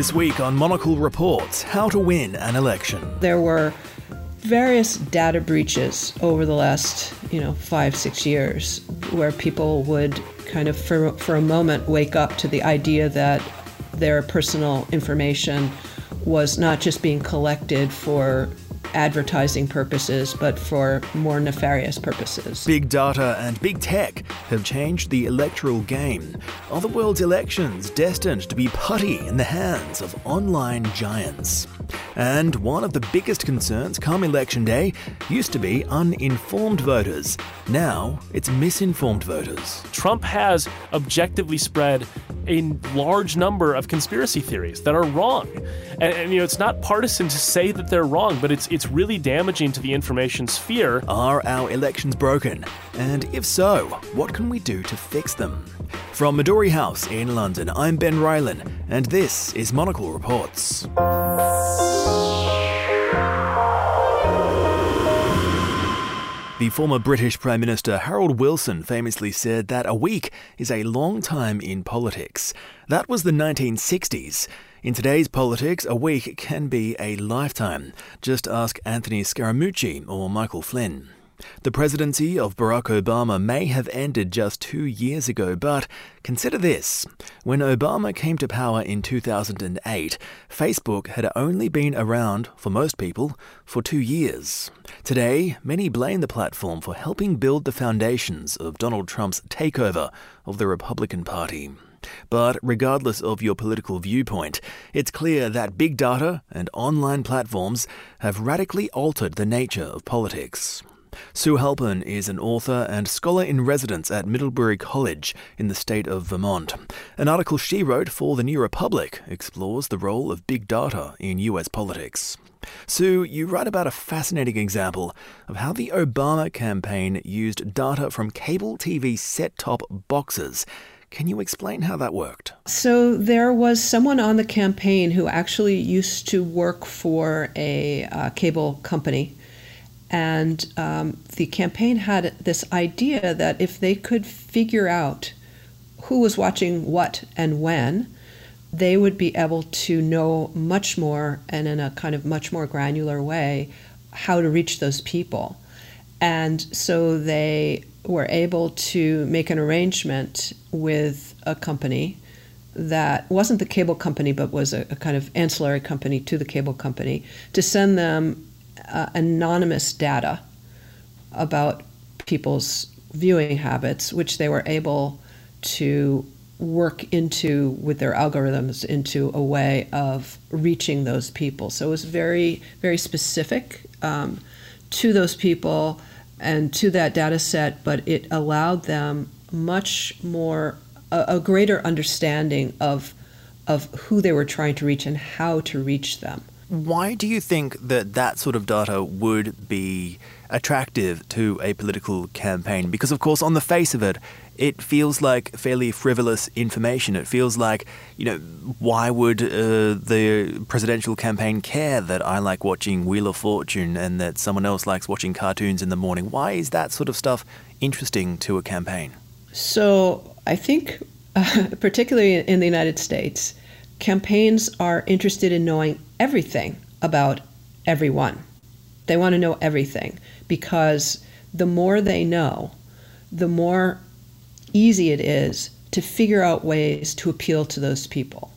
This week on Monocle Reports How to Win an Election. There were various data breaches over the last, you know, five, six years where people would kind of, for, for a moment, wake up to the idea that their personal information was not just being collected for advertising purposes, but for more nefarious purposes. Big data and big tech have changed the electoral game. Are the world's elections destined to be putty in the hands of online giants? And one of the biggest concerns come election day used to be uninformed voters. Now it's misinformed voters. Trump has objectively spread a large number of conspiracy theories that are wrong. And, and, you know, it's not partisan to say that they're wrong, but it's it's really damaging to the information sphere. Are our elections broken? And if so, what can we do to fix them? From Midori House in London, I'm Ben Rylan, and this is Monocle Reports. The former British Prime Minister Harold Wilson famously said that a week is a long time in politics. That was the 1960s. In today's politics, a week can be a lifetime. Just ask Anthony Scaramucci or Michael Flynn. The presidency of Barack Obama may have ended just two years ago, but consider this. When Obama came to power in 2008, Facebook had only been around, for most people, for two years. Today, many blame the platform for helping build the foundations of Donald Trump's takeover of the Republican Party. But regardless of your political viewpoint, it's clear that big data and online platforms have radically altered the nature of politics. Sue Halpern is an author and scholar in residence at Middlebury College in the state of Vermont. An article she wrote for The New Republic explores the role of big data in US politics. Sue, you write about a fascinating example of how the Obama campaign used data from cable TV set top boxes. Can you explain how that worked? So, there was someone on the campaign who actually used to work for a uh, cable company and um, the campaign had this idea that if they could figure out who was watching what and when, they would be able to know much more and in a kind of much more granular way how to reach those people. And so they were able to make an arrangement with a company that wasn't the cable company but was a, a kind of ancillary company to the cable company to send them uh, anonymous data about people's viewing habits, which they were able to work into with their algorithms into a way of reaching those people. So it was very, very specific um, to those people and to that data set, but it allowed them much more, a, a greater understanding of, of who they were trying to reach and how to reach them. Why do you think that that sort of data would be attractive to a political campaign? Because, of course, on the face of it, it feels like fairly frivolous information. It feels like, you know, why would uh, the presidential campaign care that I like watching Wheel of Fortune and that someone else likes watching cartoons in the morning? Why is that sort of stuff interesting to a campaign? So, I think, uh, particularly in the United States, campaigns are interested in knowing everything about everyone. They want to know everything because the more they know, the more easy it is to figure out ways to appeal to those people.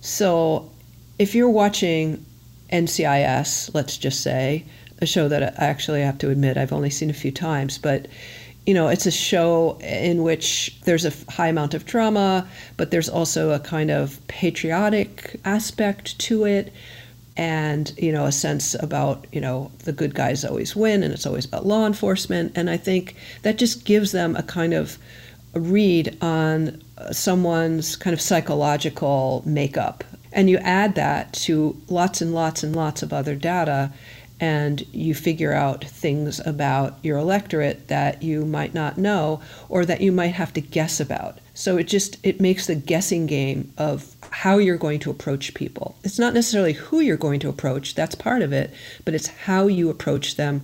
So if you're watching NCIS, let's just say, a show that I actually have to admit I've only seen a few times, but you know, it's a show in which there's a high amount of drama, but there's also a kind of patriotic aspect to it and you know a sense about you know the good guys always win and it's always about law enforcement. And i think that just gives them a kind of a read on uh, someone's kind of psychological makeup. And you add that to lots and lots and lots of other data and you figure out things about your electorate that you might not know or that you might have to guess about. So it just it makes the guessing game of how you're going to approach people. It's not necessarily who you're going to approach that's part of it but it's how you approach them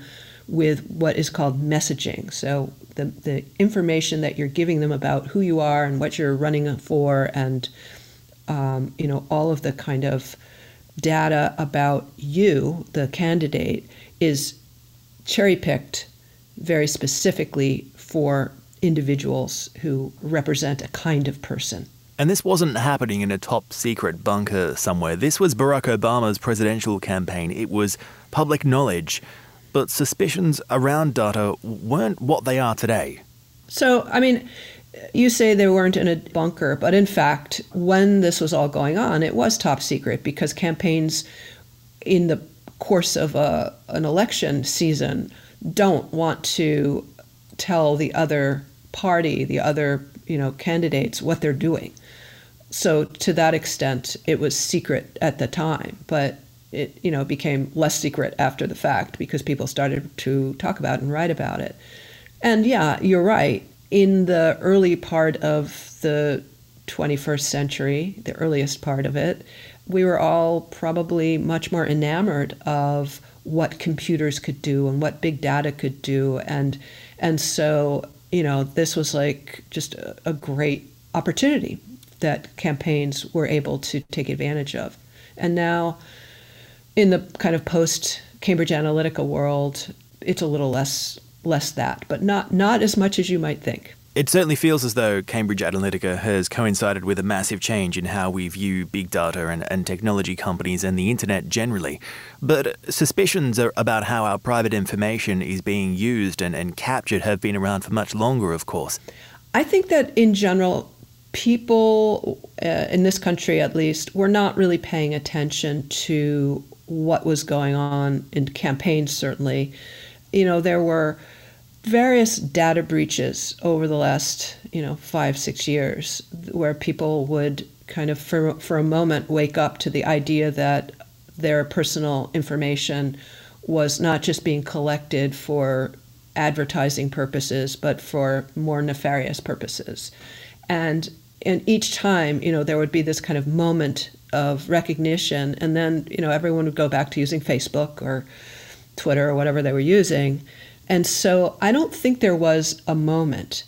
with what is called messaging. So the, the information that you're giving them about who you are and what you're running for and um, you know, all of the kind of data about you, the candidate, is cherry picked very specifically for individuals who represent a kind of person. And this wasn't happening in a top secret bunker somewhere. This was Barack Obama's presidential campaign. It was public knowledge. But suspicions around data weren't what they are today. So, I mean, you say they weren't in a bunker, but in fact, when this was all going on, it was top secret because campaigns in the course of a, an election season don't want to tell the other party, the other you know candidates what they're doing. So to that extent, it was secret at the time, but it you know became less secret after the fact because people started to talk about and write about it. And yeah, you're right. In the early part of the 21st century, the earliest part of it, we were all probably much more enamored of what computers could do and what big data could do. And and so you know this was like just a, a great opportunity that campaigns were able to take advantage of. And now in the kind of post Cambridge Analytica world it's a little less less that but not not as much as you might think it certainly feels as though Cambridge Analytica has coincided with a massive change in how we view big data and, and technology companies and the internet generally. But suspicions about how our private information is being used and, and captured have been around for much longer, of course. I think that in general, people uh, in this country at least were not really paying attention to what was going on in campaigns, certainly. You know, there were various data breaches over the last you know five six years where people would kind of for, for a moment wake up to the idea that their personal information was not just being collected for advertising purposes but for more nefarious purposes. And and each time you know there would be this kind of moment of recognition and then you know everyone would go back to using facebook or twitter or whatever they were using and so I don't think there was a moment.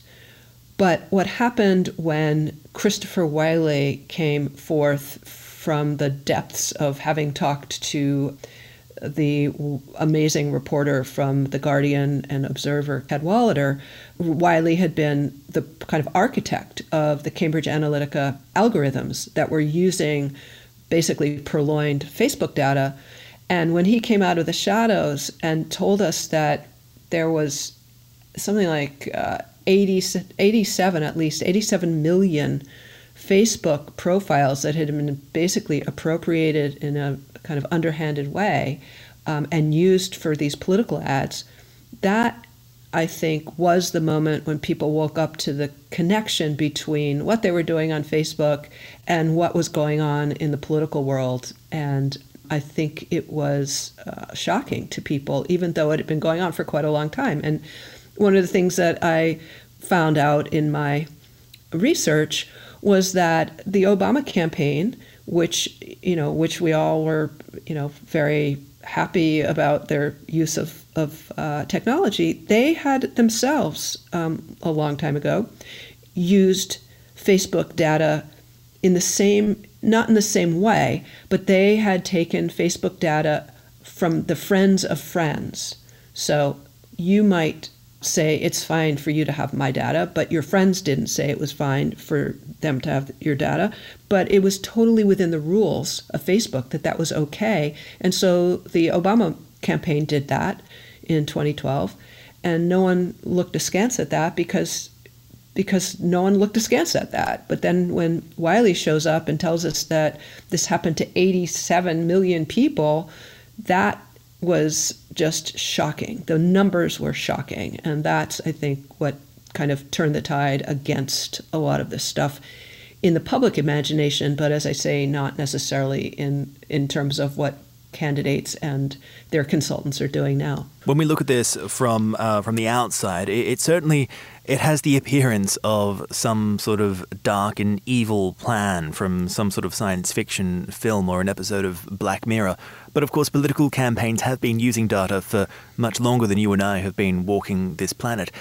But what happened when Christopher Wylie came forth from the depths of having talked to the amazing reporter from The Guardian and Observer, Cadwalladr, Wylie had been the kind of architect of the Cambridge Analytica algorithms that were using basically purloined Facebook data. And when he came out of the shadows and told us that there was something like uh, 80, 87 at least 87 million Facebook profiles that had been basically appropriated in a kind of underhanded way um, and used for these political ads. That I think was the moment when people woke up to the connection between what they were doing on Facebook and what was going on in the political world. And I think it was uh, shocking to people, even though it had been going on for quite a long time. And one of the things that I found out in my research was that the Obama campaign, which you know, which we all were, you know, very happy about their use of of uh, technology, they had themselves um, a long time ago used Facebook data in the same not in the same way, but they had taken Facebook data from the friends of friends. So you might say it's fine for you to have my data, but your friends didn't say it was fine for them to have your data. But it was totally within the rules of Facebook that that was okay. And so the Obama campaign did that in 2012. And no one looked askance at that because because no one looked askance at that. But then when Wylie shows up and tells us that this happened to 87 million people, that was just shocking. The numbers were shocking. And that's, I think, what kind of turned the tide against a lot of this stuff in the public imagination, but as I say, not necessarily in, in terms of what candidates and their consultants are doing now. When we look at this from uh, from the outside, it, it certainly it has the appearance of some sort of dark and evil plan from some sort of science fiction film or an episode of Black Mirror. But of course, political campaigns have been using data for much longer than you and I have been walking this planet.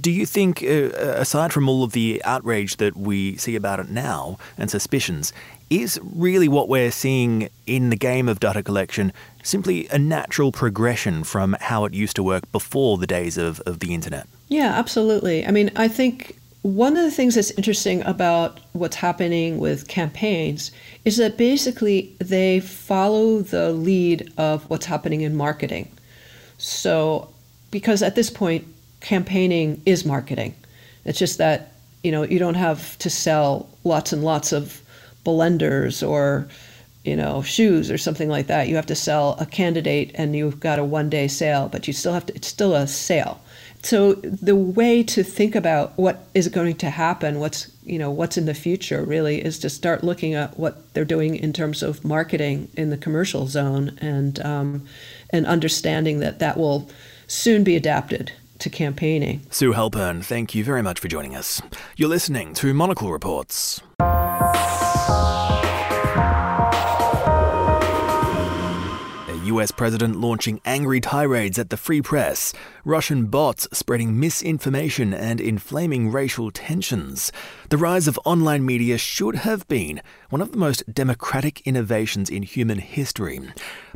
Do you think, uh, aside from all of the outrage that we see about it now and suspicions, is really what we're seeing in the game of data collection simply a natural progression from how it used to work before the days of, of the internet? Yeah, absolutely. I mean, I think one of the things that's interesting about what's happening with campaigns is that basically they follow the lead of what's happening in marketing. So, because at this point, campaigning is marketing. It's just that, you know, you don't have to sell lots and lots of blenders or you know shoes or something like that you have to sell a candidate and you've got a one day sale but you still have to it's still a sale so the way to think about what is going to happen what's you know what's in the future really is to start looking at what they're doing in terms of marketing in the commercial zone and um, and understanding that that will soon be adapted to campaigning. Sue Halpern, thank you very much for joining us. You're listening to Monocle Reports. US president launching angry tirades at the free press, Russian bots spreading misinformation and inflaming racial tensions. The rise of online media should have been one of the most democratic innovations in human history.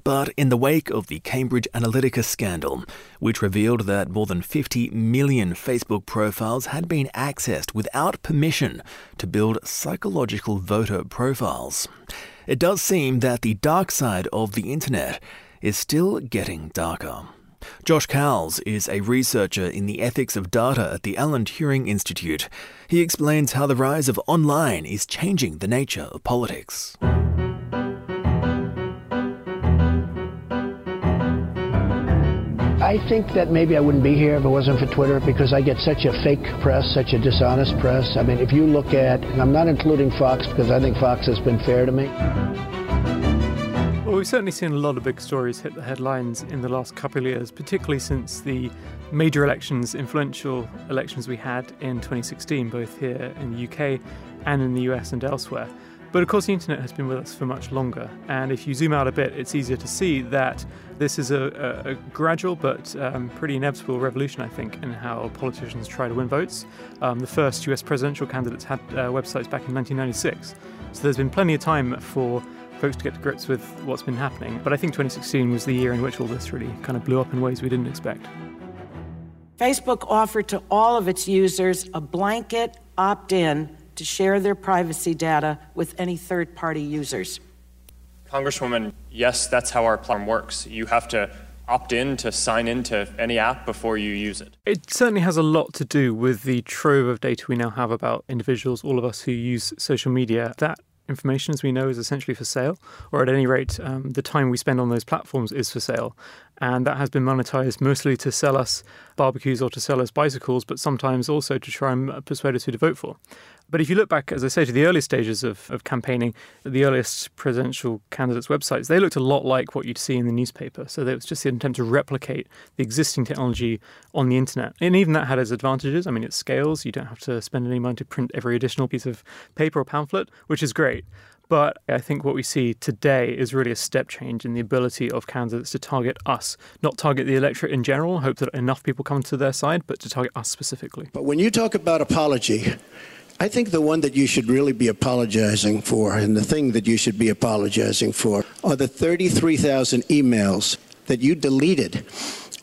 But in the wake of the Cambridge Analytica scandal, which revealed that more than 50 million Facebook profiles had been accessed without permission to build psychological voter profiles, it does seem that the dark side of the internet is still getting darker. Josh Cowls is a researcher in the ethics of data at the Alan Turing Institute. He explains how the rise of online is changing the nature of politics. I think that maybe I wouldn't be here if it wasn't for Twitter because I get such a fake press, such a dishonest press. I mean, if you look at, and I'm not including Fox because I think Fox has been fair to me. We've certainly seen a lot of big stories hit the headlines in the last couple of years, particularly since the major elections, influential elections we had in 2016, both here in the UK and in the US and elsewhere. But of course, the internet has been with us for much longer. And if you zoom out a bit, it's easier to see that this is a, a, a gradual but um, pretty inevitable revolution, I think, in how politicians try to win votes. Um, the first US presidential candidates had uh, websites back in 1996. So there's been plenty of time for folks to get to grips with what's been happening. But I think 2016 was the year in which all this really kind of blew up in ways we didn't expect. Facebook offered to all of its users a blanket opt in to share their privacy data with any third party users. Congresswoman, yes, that's how our platform works. You have to opt in to sign into any app before you use it. It certainly has a lot to do with the trove of data we now have about individuals, all of us who use social media. That information, as we know, is essentially for sale, or at any rate, um, the time we spend on those platforms is for sale. And that has been monetized mostly to sell us barbecues or to sell us bicycles, but sometimes also to try and persuade us who to vote for. But if you look back, as I say, to the early stages of, of campaigning, the earliest presidential candidates' websites, they looked a lot like what you'd see in the newspaper. So it was just the attempt to replicate the existing technology on the internet. And even that had its advantages. I mean, it scales. You don't have to spend any money to print every additional piece of paper or pamphlet, which is great. But I think what we see today is really a step change in the ability of candidates to target us, not target the electorate in general, hope that enough people come to their side, but to target us specifically. But when you talk about apology, I think the one that you should really be apologizing for, and the thing that you should be apologizing for, are the 33,000 emails that you deleted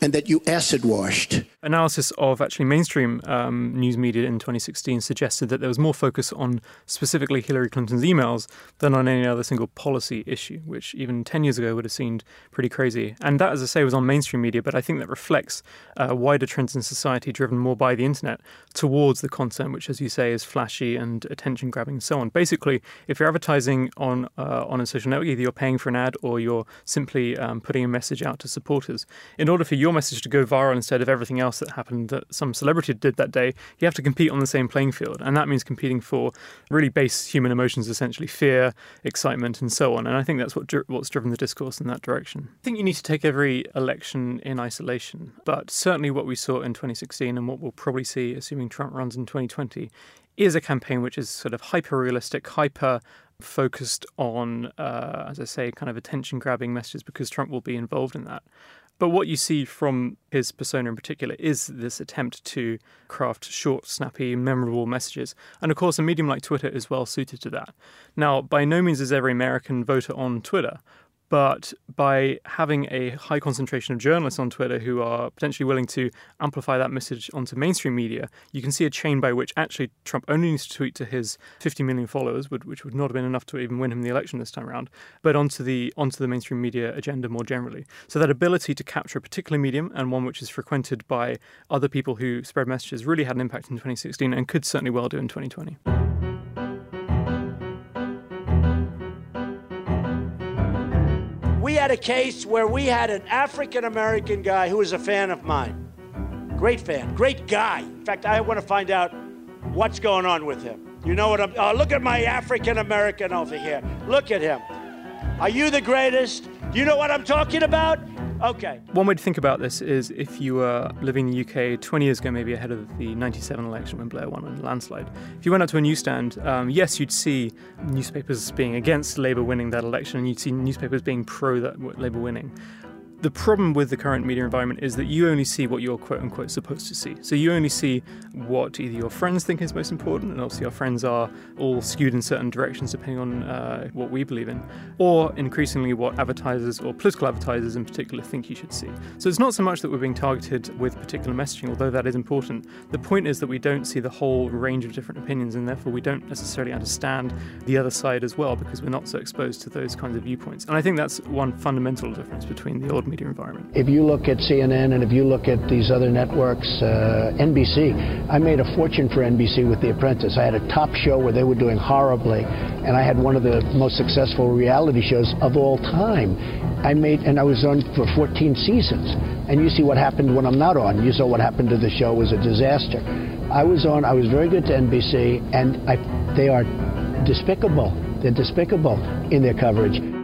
and that you acid washed. Analysis of actually mainstream um, news media in 2016 suggested that there was more focus on specifically Hillary Clinton's emails than on any other single policy issue, which even 10 years ago would have seemed pretty crazy. And that, as I say, was on mainstream media, but I think that reflects uh, wider trends in society driven more by the internet towards the content, which, as you say, is flashy and attention grabbing and so on. Basically, if you're advertising on, uh, on a social network, either you're paying for an ad or you're simply um, putting a message out to supporters. In order for your message to go viral instead of everything else, else that happened that some celebrity did that day, you have to compete on the same playing field. And that means competing for really base human emotions, essentially fear, excitement, and so on. And I think that's what what's driven the discourse in that direction. I think you need to take every election in isolation. But certainly what we saw in 2016 and what we'll probably see, assuming Trump runs in 2020, is a campaign which is sort of hyper realistic, hyper focused on, uh, as I say, kind of attention grabbing messages because Trump will be involved in that. But what you see from his persona in particular is this attempt to craft short, snappy, memorable messages. And of course, a medium like Twitter is well suited to that. Now, by no means is every American voter on Twitter, but by having a high concentration of journalists on Twitter who are potentially willing to amplify that message onto mainstream media, you can see a chain by which actually Trump only needs to tweet to his 50 million followers, which would not have been enough to even win him the election this time around, but onto the onto the mainstream media agenda more generally. So that ability to capture a particular medium and one which is frequented by other people who spread messages really had an impact in 2016 and could certainly well do in 2020. We had a case where we had an African American guy who was a fan of mine. Great fan, great guy. In fact, I want to find out what's going on with him. You know what I'm. Oh, look at my African American over here. Look at him. Are you the greatest? Do you know what I'm talking about? Okay. One way to think about this is if you were living in the UK 20 years ago, maybe ahead of the 97 election when Blair won on a landslide. If you went out to a newsstand, um, yes, you'd see newspapers being against Labour winning that election, and you'd see newspapers being pro that Labour winning. The problem with the current media environment is that you only see what you're quote unquote supposed to see. So you only see what either your friends think is most important, and obviously our friends are all skewed in certain directions depending on uh, what we believe in, or increasingly what advertisers or political advertisers in particular think you should see. So it's not so much that we're being targeted with particular messaging, although that is important. The point is that we don't see the whole range of different opinions, and therefore we don't necessarily understand the other side as well because we're not so exposed to those kinds of viewpoints. And I think that's one fundamental difference between the old media environment. If you look at CNN and if you look at these other networks, uh, NBC, I made a fortune for NBC with The Apprentice. I had a top show where they were doing horribly, and I had one of the most successful reality shows of all time. I made, and I was on for 14 seasons. And you see what happened when I'm not on. You saw what happened to the show was a disaster. I was on. I was very good to NBC, and I, they are despicable. They're despicable in their coverage.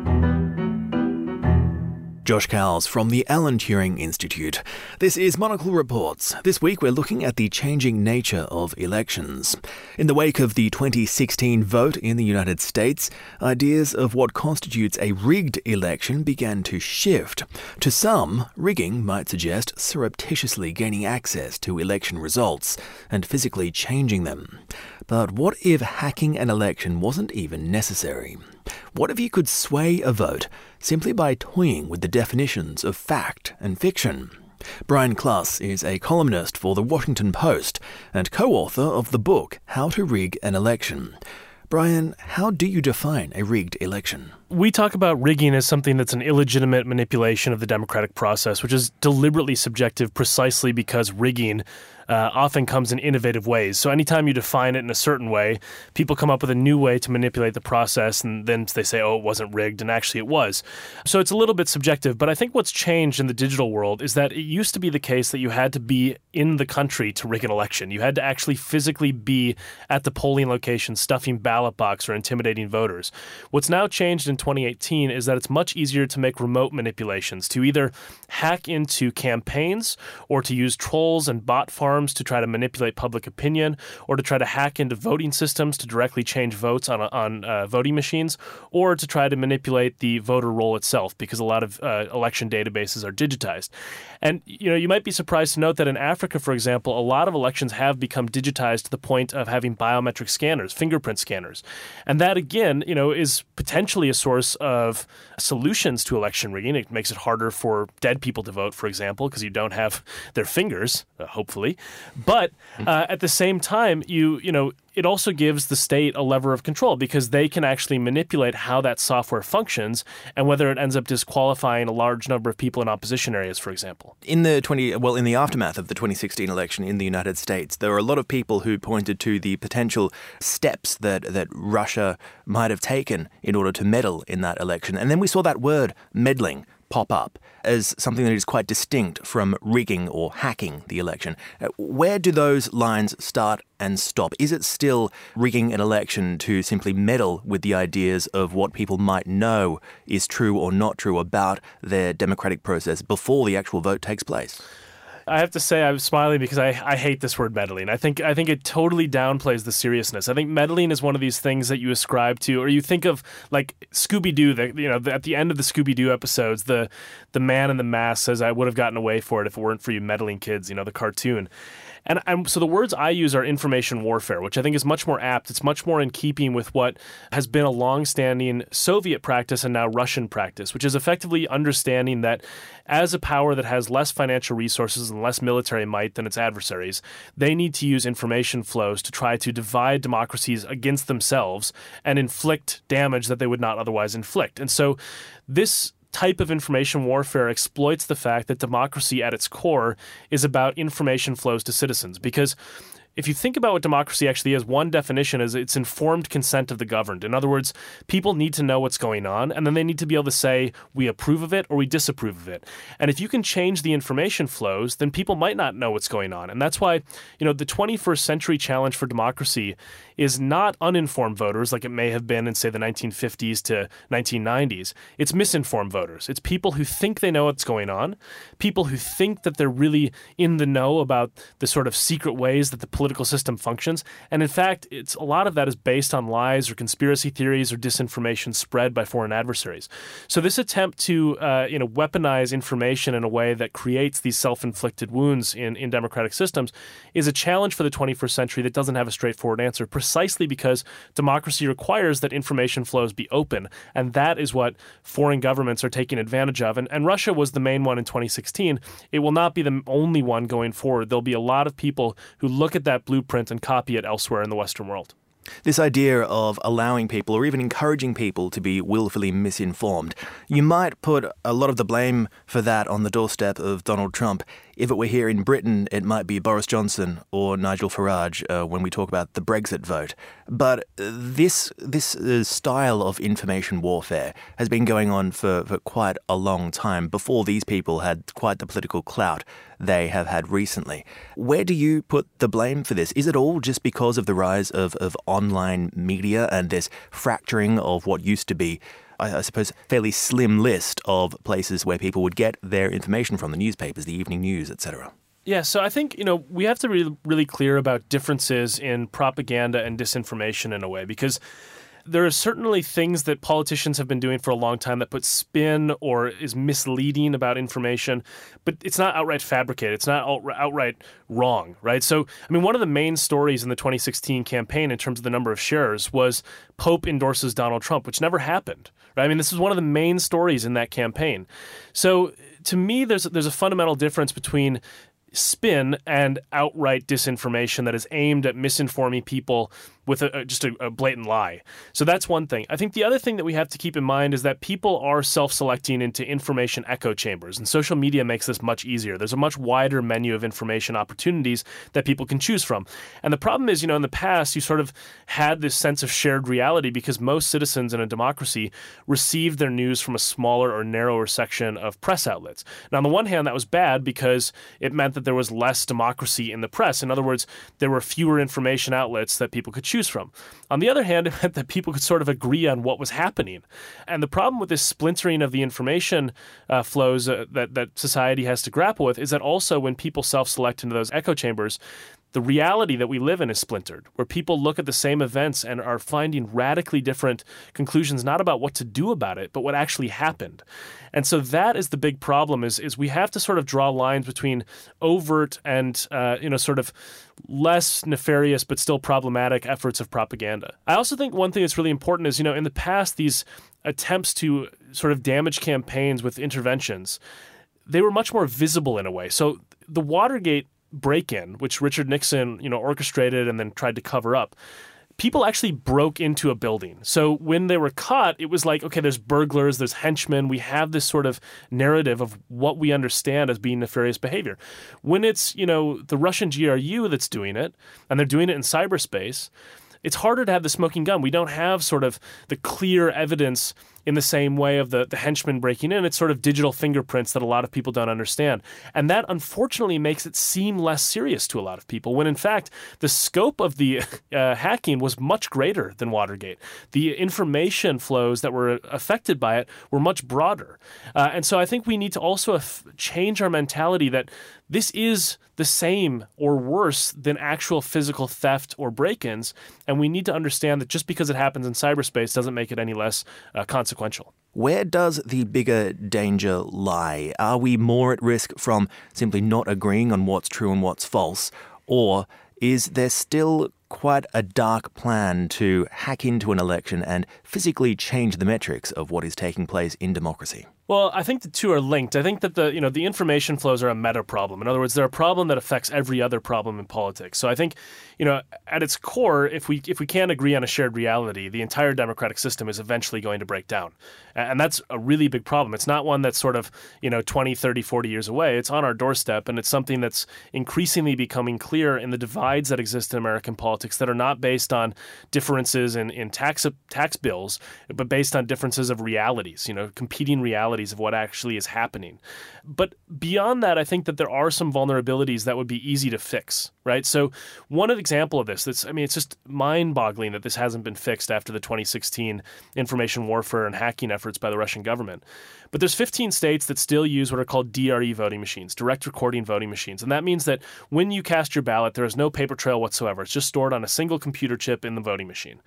Josh Cowls from the Alan Turing Institute. This is Monocle Reports. This week we're looking at the changing nature of elections. In the wake of the 2016 vote in the United States, ideas of what constitutes a rigged election began to shift. To some, rigging might suggest surreptitiously gaining access to election results and physically changing them. But what if hacking an election wasn't even necessary? What if you could sway a vote simply by toying with the definitions of fact and fiction? Brian Klaas is a columnist for The Washington Post and co author of the book How to Rig an Election. Brian, how do you define a rigged election? We talk about rigging as something that's an illegitimate manipulation of the democratic process, which is deliberately subjective precisely because rigging uh, often comes in innovative ways. So anytime you define it in a certain way, people come up with a new way to manipulate the process, and then they say, "Oh, it wasn't rigged," and actually it was. So it's a little bit subjective. But I think what's changed in the digital world is that it used to be the case that you had to be in the country to rig an election. You had to actually physically be at the polling location, stuffing ballot box or intimidating voters. What's now changed in 2018 is that it's much easier to make remote manipulations, to either hack into campaigns or to use trolls and bot farms to try to manipulate public opinion or to try to hack into voting systems to directly change votes on, on uh, voting machines or to try to manipulate the voter roll itself because a lot of uh, election databases are digitized. And you know, you might be surprised to note that in Africa, for example, a lot of elections have become digitized to the point of having biometric scanners, fingerprint scanners. And that again, you know, is potentially a source of solutions to election rigging. It makes it harder for dead people to vote, for example, because you don't have their fingers, uh, hopefully. But uh, at the same time, you you know it also gives the state a lever of control because they can actually manipulate how that software functions and whether it ends up disqualifying a large number of people in opposition areas, for example. In the 20 well, in the aftermath of the 2016 election in the United States, there were a lot of people who pointed to the potential steps that that Russia might have taken in order to meddle in that election, and then we saw that word meddling pop up as something that is quite distinct from rigging or hacking the election. Uh, where do those lines start and stop? Is it still rigging an election to simply meddle with the ideas of what people might know is true or not true about their democratic process before the actual vote takes place? I have to say I'm smiling because I, I hate this word meddling. I think I think it totally downplays the seriousness. I think meddling is one of these things that you ascribe to, or you think of like Scooby Doo. That you know, the, at the end of the Scooby Doo episodes, the the man in the mask says, "I would have gotten away for it if it weren't for you meddling kids." You know, the cartoon. And, so the words I use are information warfare, which I think is much more apt. It's much more in keeping with what has been a long-standing Soviet practice and now Russian practice, which is effectively understanding that as a power that has less financial resources and less military might than its adversaries, they need to use information flows to try to divide democracies against themselves and inflict damage that they would not otherwise inflict. And so this type of information warfare exploits the fact that democracy at its core is about information flows to citizens. Because if you think about what democracy actually is, one definition is it's informed consent of the governed. In other words, people need to know what's going on, and then they need to be able to say, we approve of it or we disapprove of it. And if you can change the information flows, then people might not know what's going on. And that's why, you know, the 21st century challenge for democracy is not uninformed voters like it may have been in, say, the 1950s to 1990s. It's misinformed voters. It's people who think they know what's going on, people who think that they're really in the know about the sort of secret ways that the political system functions. And in fact, it's a lot of that is based on lies or conspiracy theories or disinformation spread by foreign adversaries. So this attempt to uh, you know weaponize information in a way that creates these self-inflicted wounds in, in democratic systems is a challenge for the 21st century that doesn't have a straightforward answer precisely because democracy requires that information flows be open. And that is what foreign governments are taking advantage of. And, and Russia was the main one in 2016. It will not be the only one going forward. There'll be a lot of people who look at that blueprint and copy it elsewhere in the Western world. This idea of allowing people or even encouraging people to be willfully misinformed, you might put a lot of the blame for that on the doorstep of Donald Trump. If it were here in Britain, it might be Boris Johnson or Nigel Farage uh, when we talk about the Brexit vote. But this this uh, style of information warfare has been going on for, for quite a long time before these people had quite the political clout they have had recently. Where do you put the blame for this? Is it all just because of the rise of, of online media and this fracturing of what used to be I, suppose, fairly slim list of places where people would get their information from the newspapers, the evening news, etc. Yeah, so I think you know we have to be really clear about differences in propaganda and disinformation in a way because there are certainly things that politicians have been doing for a long time that put spin or is misleading about information, but it's not outright fabricated. It's not outright wrong, right? So, I mean, one of the main stories in the 2016 campaign in terms of the number of shares was Pope endorses Donald Trump, which never happened, right? I mean, this is one of the main stories in that campaign. So, to me, there's there's a fundamental difference between spin and outright disinformation that is aimed at misinforming people with a, just a, a, blatant lie. So that's one thing. I think the other thing that we have to keep in mind is that people are self selecting into information echo chambers, and social media makes this much easier. There's a much wider menu of information opportunities that people can choose from. And the problem is, you know, in the past, you sort of had this sense of shared reality because most citizens in a democracy received their news from a smaller or narrower section of press outlets. Now, on the one hand, that was bad because it meant that there was less democracy in the press. In other words, there were fewer information outlets that people could choose choose from. On the other hand, it meant that people could sort of agree on what was happening. And the problem with this splintering of the information uh, flows uh, that, that society has to grapple with is that also when people self select into those echo chambers, the reality that we live in is splintered, where people look at the same events and are finding radically different conclusions, not about what to do about it, but what actually happened. And so that is the big problem: is is we have to sort of draw lines between overt and uh, you know sort of less nefarious but still problematic efforts of propaganda. I also think one thing that's really important is you know in the past these attempts to sort of damage campaigns with interventions they were much more visible in a way. So the Watergate break-in, which Richard Nixon, you know, orchestrated and then tried to cover up, people actually broke into a building. So when they were caught, it was like, okay, there's burglars, there's henchmen. We have this sort of narrative of what we understand as being nefarious behavior. When it's, you know, the Russian GRU that's doing it, and they're doing it in cyberspace, it's harder to have the smoking gun. We don't have sort of the clear evidence in the same way of the, the henchmen breaking in. It's sort of digital fingerprints that a lot of people don't understand. And that unfortunately makes it seem less serious to a lot of people, when in fact, the scope of the uh, hacking was much greater than Watergate. The information flows that were affected by it were much broader. Uh, and so I think we need to also change our mentality that this is the same or worse than actual physical theft or break ins. And we need to understand that just because it happens in cyberspace doesn't make it any less uh, consequential. Where does the bigger danger lie? Are we more at risk from simply not agreeing on what's true and what's false? Or is there still quite a dark plan to hack into an election and physically change the metrics of what is taking place in democracy? Well, I think the two are linked. I think that the you know the information flows are a meta problem. In other words, they're a problem that affects every other problem in politics. So I think you know at its core, if we if we can't agree on a shared reality, the entire democratic system is eventually going to break down, and that's a really big problem. It's not one that's sort of you know 20, 30, 40 years away. It's on our doorstep, and it's something that's increasingly becoming clear in the divides that exist in American politics that are not based on differences in, in tax tax bills, but based on differences of realities. You know, competing realities realities of what actually is happening. But beyond that, I think that there are some vulnerabilities that would be easy to fix, right? So one example of this that's I mean it's just mind-boggling that this hasn't been fixed after the 2016 information warfare and hacking efforts by the Russian government. But there's 15 states that still use what are called DRE voting machines, direct recording voting machines. And that means that when you cast your ballot, there is no paper trail whatsoever. It's just stored on a single computer chip in the voting machine.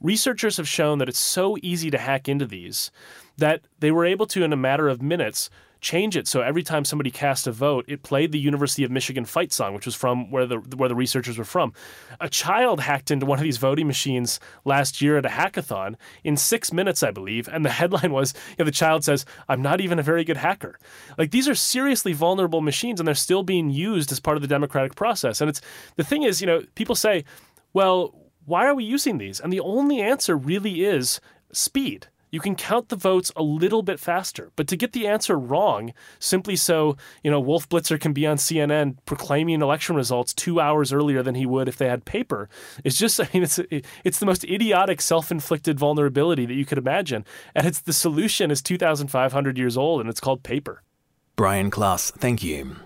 Researchers have shown that it's so easy to hack into these that they were able to, in a matter of minutes, change it so every time somebody cast a vote, it played the University of Michigan fight song, which was from where the where the researchers were from. A child hacked into one of these voting machines last year at a hackathon in six minutes, I believe, and the headline was, you know, the child says, "I'm not even a very good hacker." Like these are seriously vulnerable machines, and they're still being used as part of the democratic process. And it's the thing is, you know, people say, "Well." Why are we using these? And the only answer really is speed you can count the votes a little bit faster. But to get the answer wrong, simply so, you know, Wolf Blitzer can be on CNN proclaiming election results two hours earlier than he would if they had paper, is just, I mean, it's, it's the most idiotic self inflicted vulnerability that you could imagine. And it's the solution is 2,500 years old and it's called paper. Brian Klaas, thank you.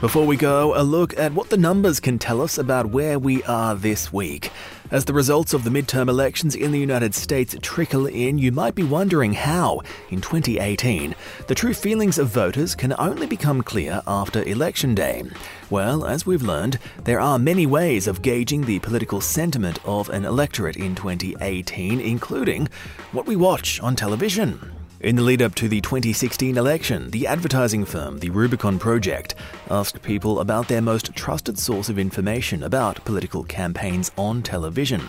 Before we go, a look at what the numbers can tell us about where we are this week. As the results of the midterm elections in the United States trickle in, you might be wondering how, in 2018, the true feelings of voters can only become clear after Election Day. Well, as we've learned, there are many ways of gauging the political sentiment of an electorate in 2018, including what we watch on television. In the lead up to the 2016 election, the advertising firm, the Rubicon Project, asked people about their most trusted source of information about political campaigns on television.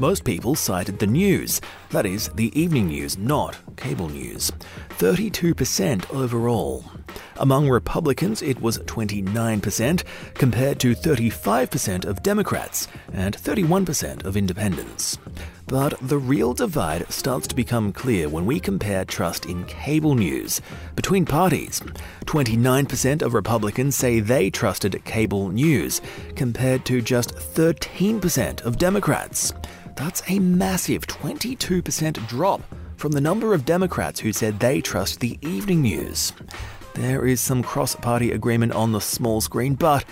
Most people cited the news, that is, the evening news, not cable news. 32% overall. Among Republicans, it was 29%, compared to 35% of Democrats and 31% of independents. But the real divide starts to become clear when we compare trust in cable news between parties. 29% of Republicans say they trusted cable news, compared to just 13% of Democrats. That's a massive 22% drop from the number of Democrats who said they trust the evening news. There is some cross party agreement on the small screen, but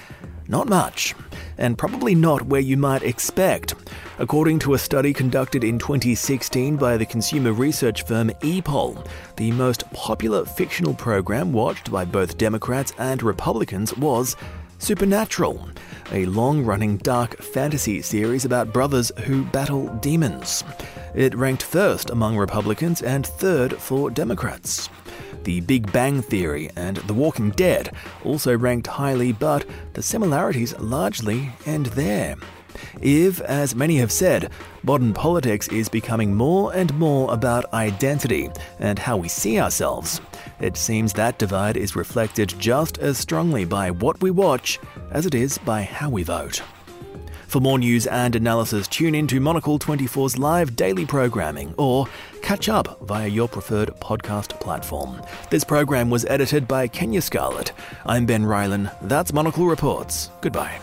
not much, and probably not where you might expect. According to a study conducted in 2016 by the consumer research firm ePoll, the most popular fictional program watched by both Democrats and Republicans was Supernatural, a long running dark fantasy series about brothers who battle demons. It ranked first among Republicans and third for Democrats. The Big Bang Theory and The Walking Dead also ranked highly, but the similarities largely end there. If, as many have said, modern politics is becoming more and more about identity and how we see ourselves, it seems that divide is reflected just as strongly by what we watch as it is by how we vote. For more news and analysis, tune in to Monocle 24's live daily programming or catch up via your preferred podcast platform. This program was edited by Kenya Scarlett. I'm Ben Rylan. That's Monocle Reports. Goodbye.